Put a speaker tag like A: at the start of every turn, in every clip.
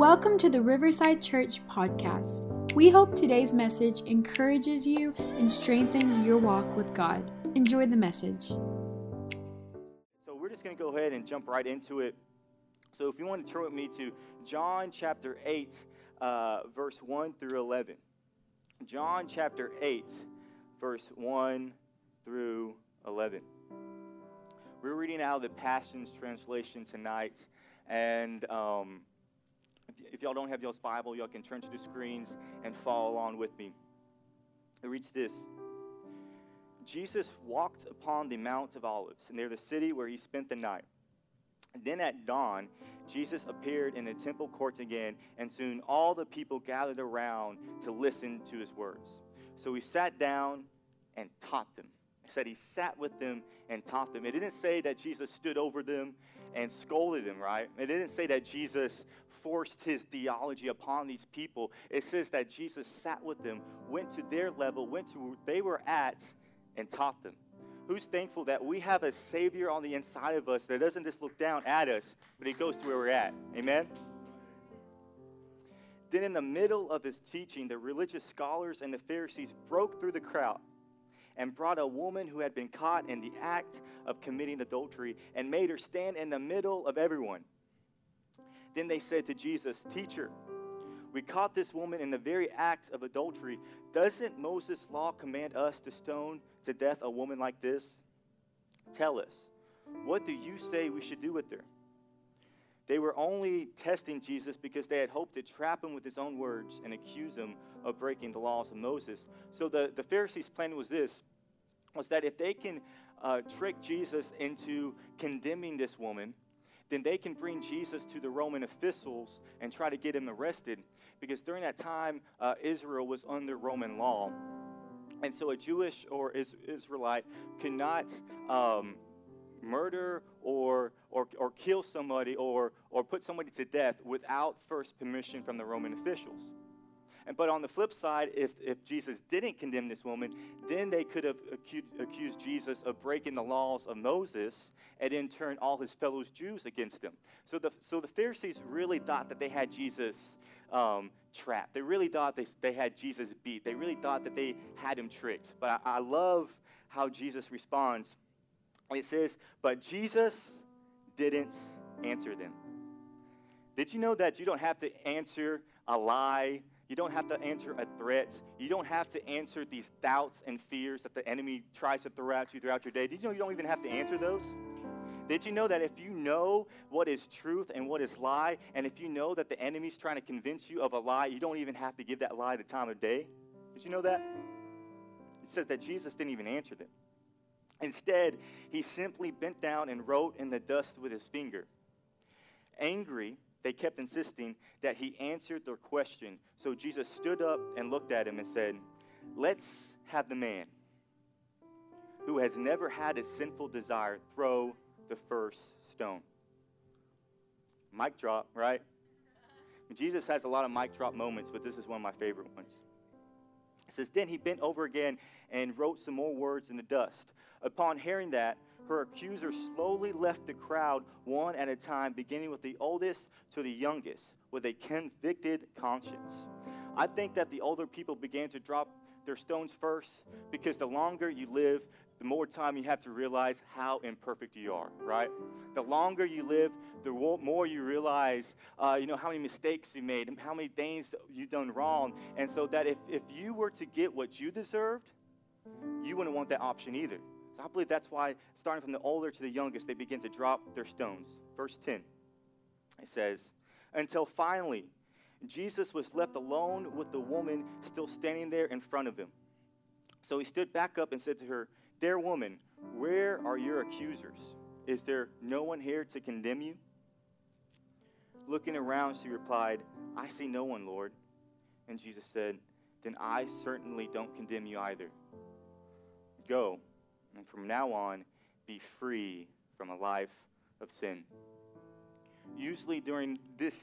A: Welcome to the Riverside Church podcast. We hope today's message encourages you and strengthens your walk with God. Enjoy the message. So,
B: we're just going to go ahead and jump right into it. So, if you want to turn with me to John chapter 8, uh, verse 1 through 11. John chapter 8, verse 1 through 11. We're reading out the Passions Translation tonight. And um, if y'all don't have y'all's Bible, y'all can turn to the screens and follow along with me. It reads this Jesus walked upon the Mount of Olives near the city where he spent the night. And then at dawn, Jesus appeared in the temple courts again, and soon all the people gathered around to listen to his words. So he sat down and taught them. It said he sat with them and taught them. It didn't say that Jesus stood over them and scolded them, right? It didn't say that Jesus forced his theology upon these people. It says that Jesus sat with them, went to their level, went to where they were at, and taught them. Who's thankful that we have a Savior on the inside of us that doesn't just look down at us, but He goes to where we're at? Amen? Then, in the middle of his teaching, the religious scholars and the Pharisees broke through the crowd and brought a woman who had been caught in the act of committing adultery and made her stand in the middle of everyone. Then they said to Jesus, Teacher, we caught this woman in the very act of adultery. Doesn't Moses' law command us to stone to death a woman like this? Tell us, what do you say we should do with her? They were only testing Jesus because they had hoped to trap him with his own words and accuse him of breaking the laws of Moses. So the, the Pharisees' plan was this, was that if they can uh, trick Jesus into condemning this woman, then they can bring Jesus to the Roman officials and try to get him arrested. Because during that time, uh, Israel was under Roman law. And so a Jewish or is- Israelite could not um, murder or, or, or kill somebody or, or put somebody to death without first permission from the Roman officials. And, but on the flip side, if, if Jesus didn't condemn this woman, then they could have accused, Jesus of breaking the laws of Moses and then turn all his fellow Jews against him. So the, so the Pharisees really thought that they had Jesus um, trapped. They really thought they, they had Jesus beat. They really thought that they had him tricked. But I, I love how Jesus responds. It says, But Jesus didn't answer them. Did you know that you don't have to answer a lie you don't have to answer a threat. You don't have to answer these doubts and fears that the enemy tries to throw at you throughout your day. Did you know you don't even have to answer those? Did you know that if you know what is truth and what is lie, and if you know that the enemy's trying to convince you of a lie, you don't even have to give that lie the time of day? Did you know that? It says that Jesus didn't even answer them. Instead, he simply bent down and wrote in the dust with his finger. Angry, they kept insisting that he answered their question. So Jesus stood up and looked at him and said, Let's have the man who has never had a sinful desire throw the first stone. Mic drop, right? Jesus has a lot of mic drop moments, but this is one of my favorite ones. It says, Then he bent over again and wrote some more words in the dust. Upon hearing that, her accusers slowly left the crowd one at a time, beginning with the oldest to the youngest, with a convicted conscience. I think that the older people began to drop their stones first because the longer you live, the more time you have to realize how imperfect you are, right? The longer you live, the more you realize, uh, you know, how many mistakes you made and how many things you've done wrong. And so that if, if you were to get what you deserved, you wouldn't want that option either. I believe that's why, starting from the older to the youngest, they begin to drop their stones. Verse 10, it says, Until finally, Jesus was left alone with the woman still standing there in front of him. So he stood back up and said to her, Dear woman, where are your accusers? Is there no one here to condemn you? Looking around, she replied, I see no one, Lord. And Jesus said, Then I certainly don't condemn you either. Go and from now on be free from a life of sin. Usually during this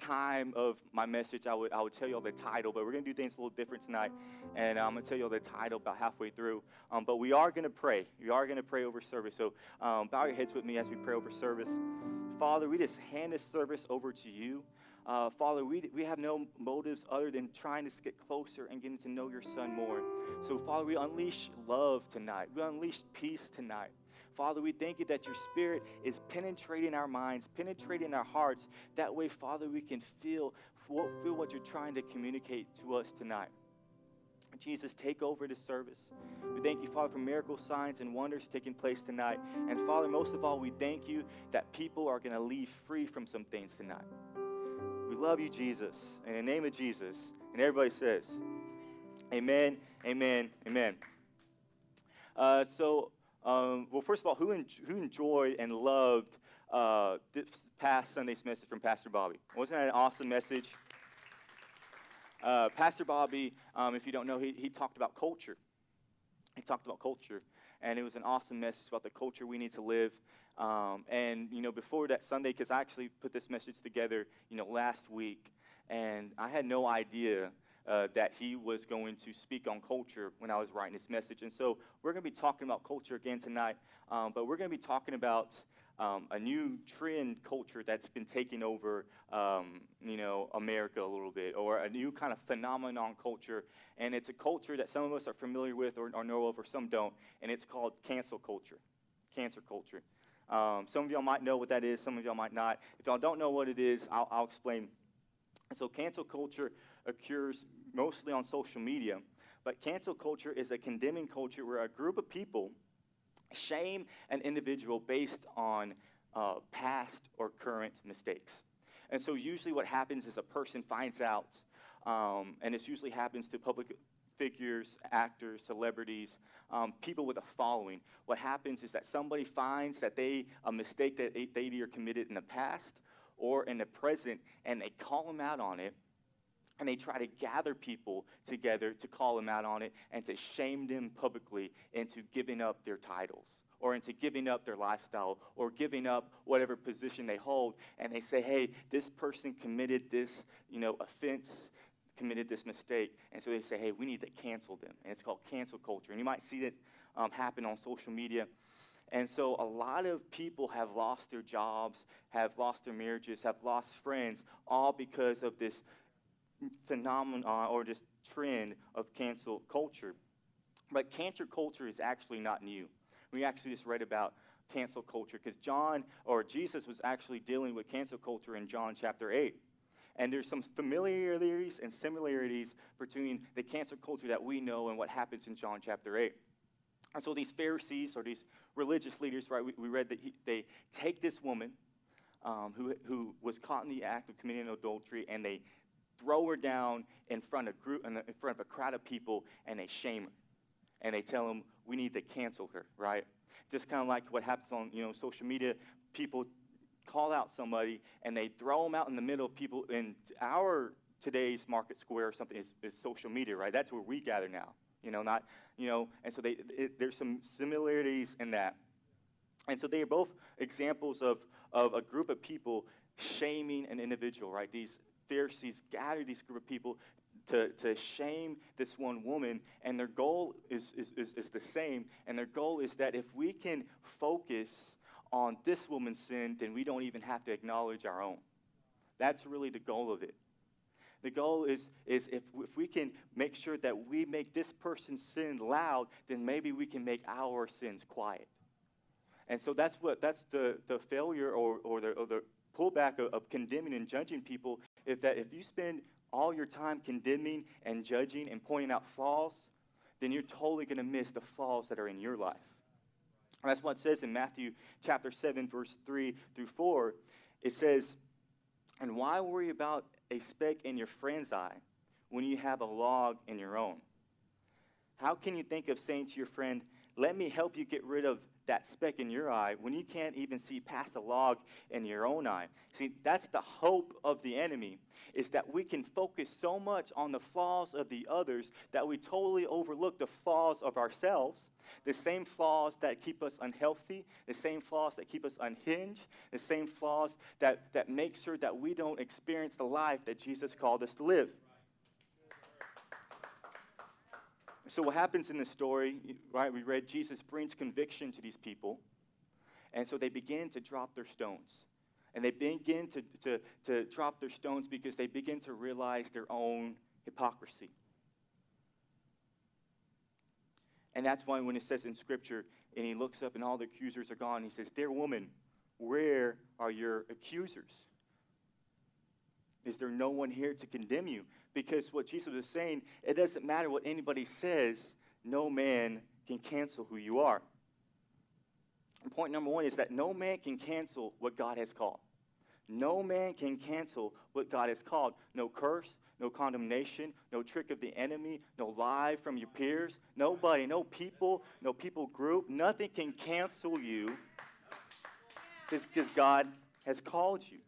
B: time of my message, I would, I would tell you all the title, but we're going to do things a little different tonight. And I'm going to tell you all the title about halfway through. Um, but we are going to pray. We are going to pray over service. So um, bow your heads with me as we pray over service. Father, we just hand this service over to you. Uh, Father, we, we have no motives other than trying to get closer and getting to know your Son more. So, Father, we unleash love tonight. We unleash peace tonight. Father, we thank you that your Spirit is penetrating our minds, penetrating our hearts. That way, Father, we can feel, feel what you're trying to communicate to us tonight. Jesus, take over the service. We thank you, Father, for miracle signs and wonders taking place tonight. And Father, most of all, we thank you that people are going to leave free from some things tonight. We love you, Jesus. In the name of Jesus. And everybody says, Amen, amen, amen. Uh, so, um, well, first of all, who, en- who enjoyed and loved uh, this past Sunday's message from Pastor Bobby? Wasn't that an awesome message? Uh, Pastor Bobby, um, if you don't know, he, he talked about culture. He talked about culture, and it was an awesome message about the culture we need to live. Um, and you know, before that Sunday, because I actually put this message together, you know, last week, and I had no idea uh, that he was going to speak on culture when I was writing this message. And so we're going to be talking about culture again tonight, um, but we're going to be talking about um, a new trend culture that's been taking over, um, you know, America a little bit, or a new kind of phenomenon culture. And it's a culture that some of us are familiar with or, or know of, or some don't. And it's called cancel culture. Cancel culture. Um, some of y'all might know what that is. Some of y'all might not. If y'all don't know what it is, I'll, I'll explain. So cancel culture occurs mostly on social media. But cancel culture is a condemning culture where a group of people shame an individual based on uh, past or current mistakes. And so, usually, what happens is a person finds out, um, and this usually happens to public figures, actors, celebrities, um, people with a following. What happens is that somebody finds that they a mistake that they, either committed in the past or in the present, and they call them out on it, and they try to gather people together to call them out on it and to shame them publicly into giving up their titles or into giving up their lifestyle or giving up whatever position they hold and they say hey this person committed this you know offense committed this mistake and so they say hey we need to cancel them and it's called cancel culture and you might see it um, happen on social media and so a lot of people have lost their jobs have lost their marriages have lost friends all because of this phenomenon or this trend of cancel culture. But cancel culture is actually not new. We actually just read about cancel culture because John or Jesus was actually dealing with cancel culture in John chapter 8. And there's some familiarities and similarities between the cancel culture that we know and what happens in John chapter 8. And so these Pharisees or these religious leaders, right, we, we read that he, they take this woman um, who, who was caught in the act of committing adultery and they throw her down in front of group, in front of a crowd of people, and they shame her, and they tell them we need to cancel her, right? Just kind of like what happens on you know social media. People call out somebody and they throw them out in the middle of people in our today's market square or something is, is social media, right? That's where we gather now. You know, not you know, and so they it, there's some similarities in that. And so they are both examples of, of a group of people shaming an individual, right? These Pharisees gathered these group of people to, to shame this one woman, and their goal is, is, is, is, the same. And their goal is that if we can focus on this woman's sin, then we don't even have to acknowledge our own. That's really the goal of it. The goal is, is if, if we can make sure that we make this person's sin loud, then maybe we can make our sins quiet. And so that's what that's the, the failure or, or, the, or the pullback of, of condemning and judging people is that if you spend all your time condemning and judging and pointing out flaws, then you're totally going to miss the flaws that are in your life. That's what it says in Matthew chapter 7, verse 3 through 4. It says, And why worry about a speck in your friend's eye when you have a log in your own? How can you think of saying to your friend, Let me help you get rid of that speck in your eye when you can't even see past the log in your own eye. See, that's the hope of the enemy is that we can focus so much on the flaws of the others that we totally overlook the flaws of ourselves. The same flaws that keep us unhealthy, the same flaws that keep us unhinged, the same flaws that, that make sure that we don't experience the life that Jesus called us to live. So, what happens in the story, right? We read Jesus brings conviction to these people, and so they begin to drop their stones. And they begin to, to, to drop their stones because they begin to realize their own hypocrisy. And that's why when it says in Scripture, and he looks up and all the accusers are gone, he says, Dear woman, where are your accusers? Is there no one here to condemn you? Because what Jesus was saying, it doesn't matter what anybody says, no man can cancel who you are. And point number one is that no man can cancel what God has called. No man can cancel what God has called. No curse, no condemnation, no trick of the enemy, no lie from your peers. Nobody, no people, no people group. Nothing can cancel you because God has called you.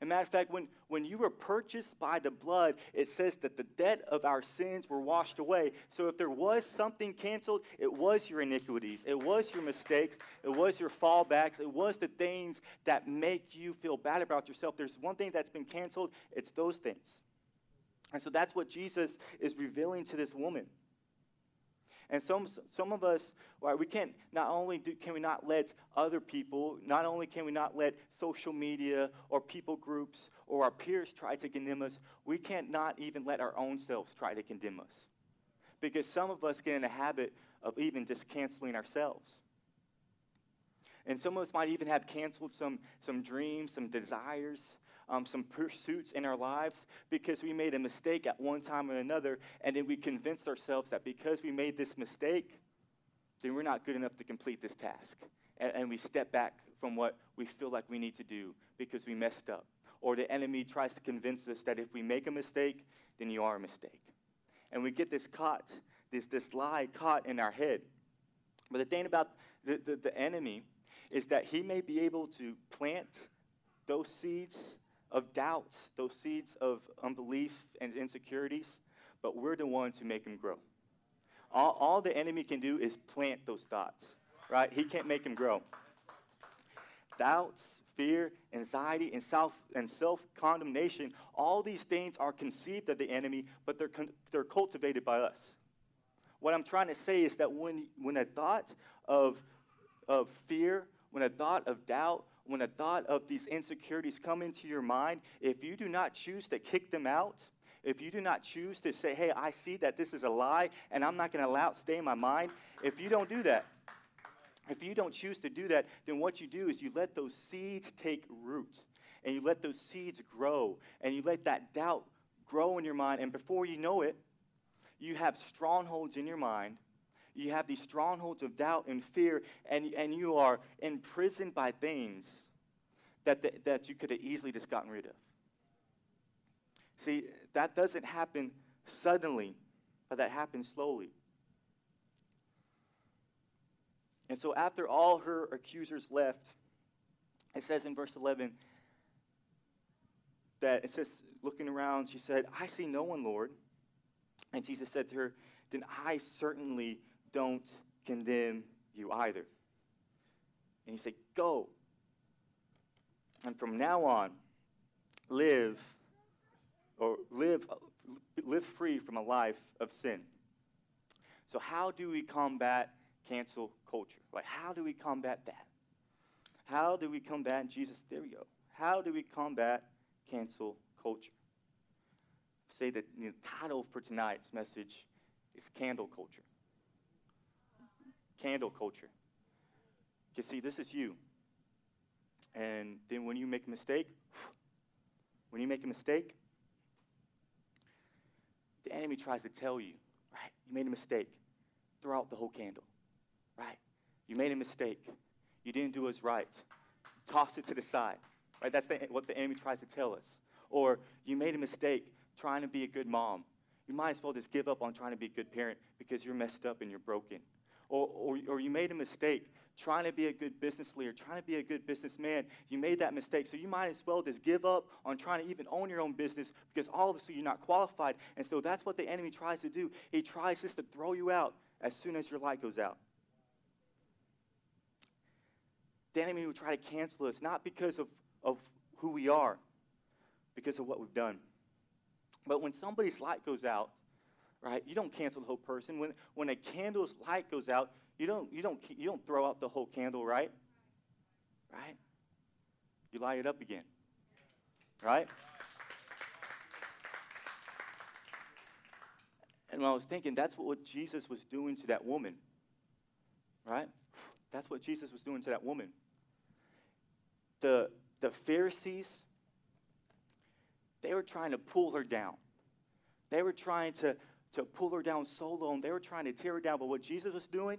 B: As a matter of fact, when, when you were purchased by the blood, it says that the debt of our sins were washed away. So if there was something canceled, it was your iniquities, it was your mistakes, it was your fallbacks, it was the things that make you feel bad about yourself. There's one thing that's been canceled, it's those things. And so that's what Jesus is revealing to this woman. And some, some of us, right, we can't, not only do, can we not let other people, not only can we not let social media or people groups or our peers try to condemn us, we can't not even let our own selves try to condemn us. Because some of us get in the habit of even just canceling ourselves. And some of us might even have canceled some, some dreams, some desires, um, some pursuits in our lives because we made a mistake at one time or another, and then we convinced ourselves that because we made this mistake, then we're not good enough to complete this task. And, and we step back from what we feel like we need to do because we messed up. Or the enemy tries to convince us that if we make a mistake, then you are a mistake. And we get this caught, this, this lie caught in our head. But the thing about the, the, the enemy is that he may be able to plant those seeds of doubt, those seeds of unbelief and insecurities, but we're the ones who make them grow. All, all the enemy can do is plant those thoughts, right? He can't make them grow. Doubts, fear, anxiety, and self and self condemnation, all these things are conceived of the enemy, but they're, con- they're cultivated by us. What I'm trying to say is that when, when a thought of, of fear, when a thought of doubt, when a thought of these insecurities come into your mind, if you do not choose to kick them out, if you do not choose to say, hey, I see that this is a lie and I'm not going to allow it stay in my mind, if you don't do that, if you don't choose to do that, then what you do is you let those seeds take root and you let those seeds grow and you let that doubt grow in your mind. And before you know it, you have strongholds in your mind you have these strongholds of doubt and fear, and, and you are imprisoned by things that, the, that you could have easily just gotten rid of. See, that doesn't happen suddenly, but that happens slowly. And so, after all her accusers left, it says in verse 11 that it says, looking around, she said, I see no one, Lord. And Jesus said to her, Then I certainly don't condemn you either. And he said, Go. And from now on, live or live, live free from a life of sin. So, how do we combat cancel culture? Like, how do we combat that? How do we combat Jesus? There we go. How do we combat cancel culture? Say that the title for tonight's message is Candle Culture candle culture. Because, see, this is you. And then when you make a mistake, when you make a mistake, the enemy tries to tell you, right, you made a mistake. Throw out the whole candle, right? You made a mistake. You didn't do what's right. Toss it to the side, right? That's the, what the enemy tries to tell us. Or you made a mistake trying to be a good mom. You might as well just give up on trying to be a good parent because you're messed up and you're broken or, or, or you made a mistake trying to be a good business leader, trying to be a good businessman, you made that mistake. So you might as well just give up on trying to even own your own business because all of a sudden you're not qualified. And so that's what the enemy tries to do. He tries just to throw you out as soon as your light goes out. The enemy will try to cancel us, not because of, of who we are, because of what we've done. But when somebody's light goes out, right? You don't cancel the whole person. When, when a candle's light goes out, you don't, you, don't, you don't throw out the whole candle, right? Right? you light it up again. Right? And I was thinking, that's what Jesus was doing to that woman. Right? That's what Jesus was doing to that woman. The, the Pharisees, they were trying to pull her down. They were trying to, to pull her down so low, and they were trying to tear her down. But what Jesus was doing,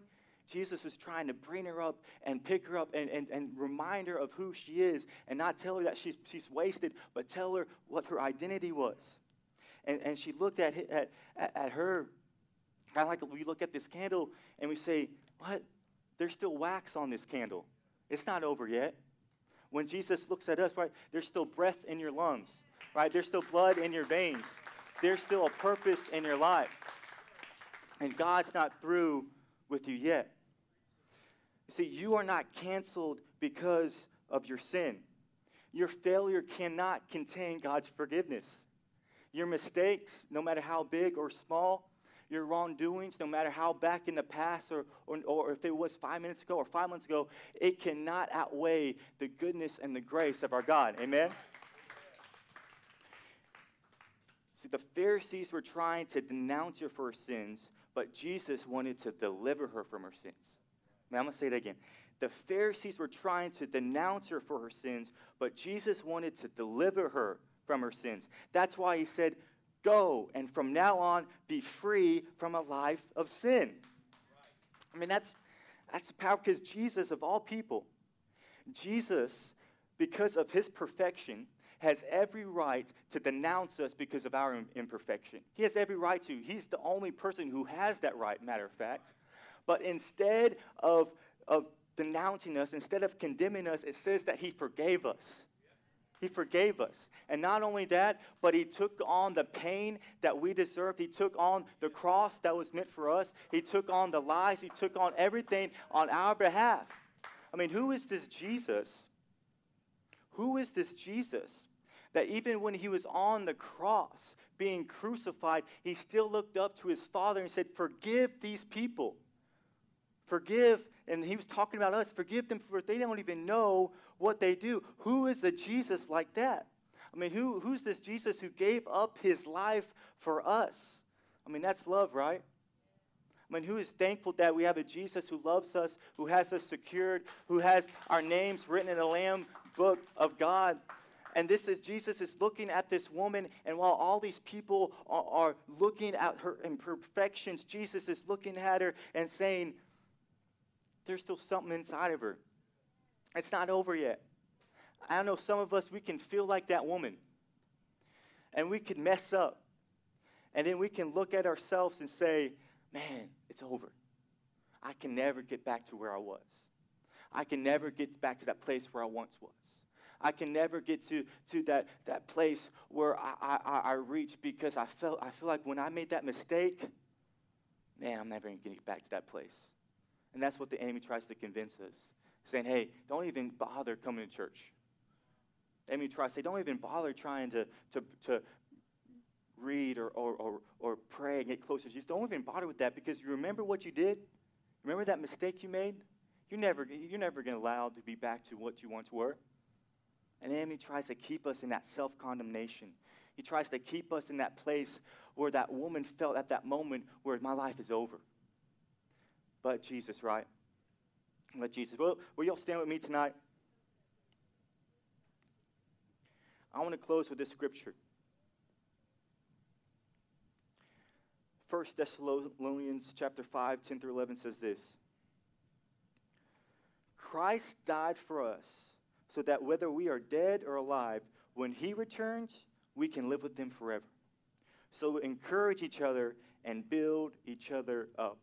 B: Jesus was trying to bring her up and pick her up and, and, and remind her of who she is and not tell her that she's, she's wasted, but tell her what her identity was. And, and she looked at, at, at her, kind of like we look at this candle and we say, What? There's still wax on this candle. It's not over yet. When Jesus looks at us, right, there's still breath in your lungs, right? There's still blood in your veins. There's still a purpose in your life. And God's not through with you yet. You see, you are not canceled because of your sin. Your failure cannot contain God's forgiveness. Your mistakes, no matter how big or small, your wrongdoings, no matter how back in the past or, or, or if it was five minutes ago or five months ago, it cannot outweigh the goodness and the grace of our God. Amen? See, the Pharisees were trying to denounce her for her sins, but Jesus wanted to deliver her from her sins. Now, I'm going to say it again. The Pharisees were trying to denounce her for her sins, but Jesus wanted to deliver her from her sins. That's why he said, Go and from now on be free from a life of sin. I mean, that's, that's the power because Jesus, of all people, Jesus, because of his perfection, has every right to denounce us because of our imperfection. He has every right to. He's the only person who has that right, matter of fact. But instead of, of denouncing us, instead of condemning us, it says that He forgave us. He forgave us. And not only that, but He took on the pain that we deserved. He took on the cross that was meant for us. He took on the lies. He took on everything on our behalf. I mean, who is this Jesus? Who is this Jesus that even when He was on the cross, being crucified, He still looked up to His Father and said, Forgive these people. Forgive, and he was talking about us, forgive them for they don't even know what they do. Who is a Jesus like that? I mean, who, who's this Jesus who gave up his life for us? I mean, that's love, right? I mean, who is thankful that we have a Jesus who loves us, who has us secured, who has our names written in the Lamb book of God? And this is Jesus is looking at this woman, and while all these people are, are looking at her imperfections, Jesus is looking at her and saying, there's still something inside of her. It's not over yet. I know some of us, we can feel like that woman. And we can mess up. And then we can look at ourselves and say, man, it's over. I can never get back to where I was. I can never get back to that place where I once was. I can never get to, to that, that place where I, I, I reach because I felt I feel like when I made that mistake, man, I'm never going to get back to that place. And that's what the enemy tries to convince us, saying, hey, don't even bother coming to church. The enemy tries to say, don't even bother trying to, to, to read or, or, or, or pray and get closer to Jesus. Don't even bother with that because you remember what you did? Remember that mistake you made? You're never, you're never going to allow to be back to what you once were. And the enemy tries to keep us in that self condemnation. He tries to keep us in that place where that woman felt at that moment where my life is over but Jesus, right? But Jesus. Well, will y'all stand with me tonight? I want to close with this scripture. 1 Thessalonians chapter 5, 10 through 11 says this. Christ died for us so that whether we are dead or alive, when he returns, we can live with him forever. So encourage each other and build each other up.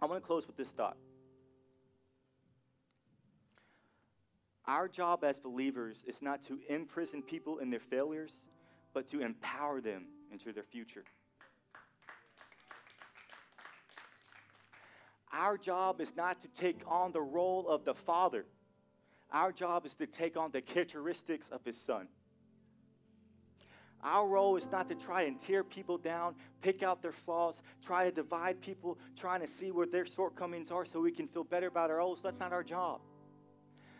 B: I want to close with this thought. Our job as believers is not to imprison people in their failures, but to empower them into their future. Our job is not to take on the role of the Father. Our job is to take on the characteristics of His Son. Our role is not to try and tear people down, pick out their flaws, try to divide people, trying to see where their shortcomings are so we can feel better about our. That's not our job.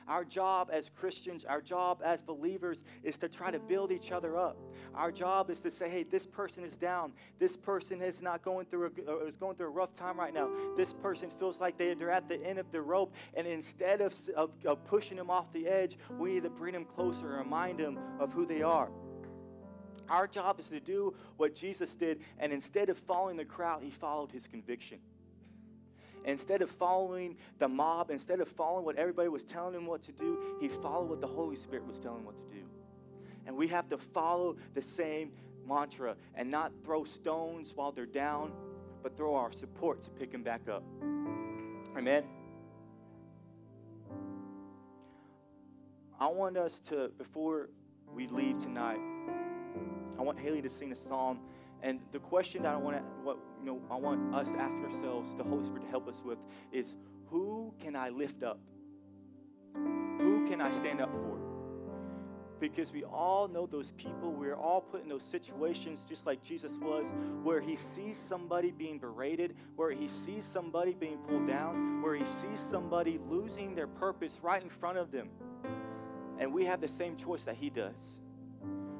B: Our job as Christians, our job as believers is to try to build each other up. Our job is to say, hey, this person is down. This person is not going through a, uh, is going through a rough time right now. This person feels like they, they're at the end of the rope. And instead of, of, of pushing them off the edge, we need to bring them closer and remind them of who they are. Our job is to do what Jesus did, and instead of following the crowd, he followed his conviction. Instead of following the mob, instead of following what everybody was telling him what to do, he followed what the Holy Spirit was telling him what to do. And we have to follow the same mantra and not throw stones while they're down, but throw our support to pick them back up. Amen. I want us to, before we leave tonight, I want Haley to sing a song. And the question that I want to, what you know, I want us to ask ourselves, the Holy Spirit to help us with, is who can I lift up? Who can I stand up for? Because we all know those people, we're all put in those situations just like Jesus was, where he sees somebody being berated, where he sees somebody being pulled down, where he sees somebody losing their purpose right in front of them. And we have the same choice that he does.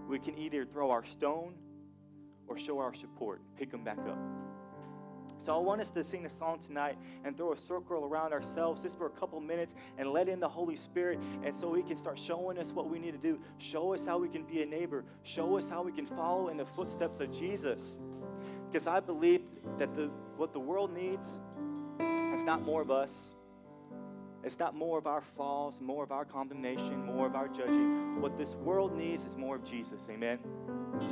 B: We can either throw our stone or show our support, pick them back up. So I want us to sing a song tonight and throw a circle around ourselves just for a couple minutes and let in the Holy Spirit and so he can start showing us what we need to do. Show us how we can be a neighbor. Show us how we can follow in the footsteps of Jesus. Because I believe that the, what the world needs is not more of us. It's not more of our flaws, more of our condemnation, more of our judging. What this world needs is more of Jesus. Amen.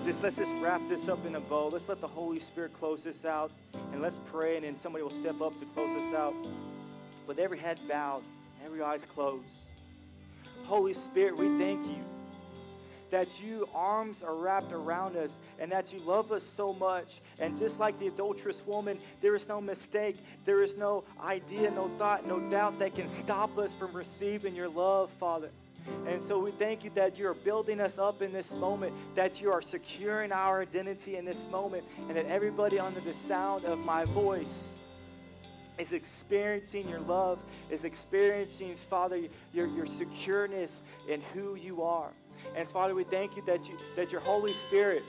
B: Just let's just wrap this up in a bow. Let's let the Holy Spirit close this out. And let's pray, and then somebody will step up to close this out. With every head bowed, every eyes closed. Holy Spirit, we thank you that you arms are wrapped around us and that you love us so much. And just like the adulterous woman, there is no mistake, there is no idea, no thought, no doubt that can stop us from receiving your love, Father. And so we thank you that you're building us up in this moment, that you are securing our identity in this moment, and that everybody under the sound of my voice is experiencing your love, is experiencing, Father, your, your secureness in who you are. And Father, we thank you that you that your Holy Spirit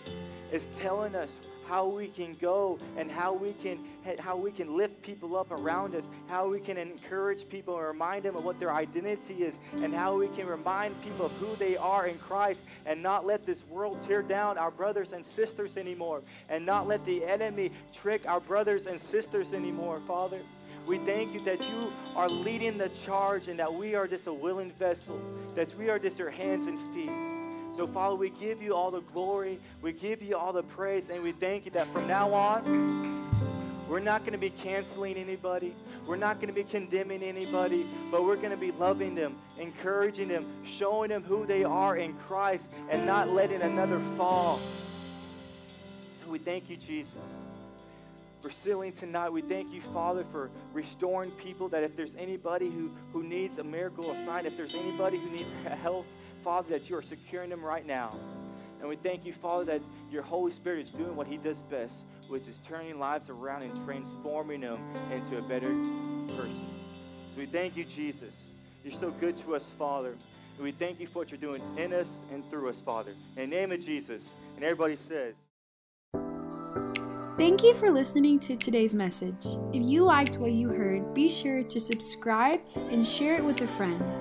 B: is telling us how we can go and how we can how we can lift people up around us, how we can encourage people and remind them of what their identity is, and how we can remind people of who they are in Christ and not let this world tear down our brothers and sisters anymore, and not let the enemy trick our brothers and sisters anymore, Father. We thank you that you are leading the charge and that we are just a willing vessel, that we are just your hands and feet. So, Father, we give you all the glory, we give you all the praise, and we thank you that from now on, we're not going to be canceling anybody. We're not going to be condemning anybody, but we're going to be loving them, encouraging them, showing them who they are in Christ, and not letting another fall. So we thank you, Jesus for sealing tonight. We thank you, Father, for restoring people. That if there's anybody who, who needs a miracle, a sign, if there's anybody who needs health, Father, that you are securing them right now. And we thank you, Father, that your Holy Spirit is doing what he does best, which is turning lives around and transforming them into a better person. So we thank you, Jesus. You're so good to us, Father. And we thank you for what you're doing in us and through us, Father. In the name of Jesus. And everybody says,
A: Thank you for listening to today's message. If you liked what you heard, be sure to subscribe and share it with a friend.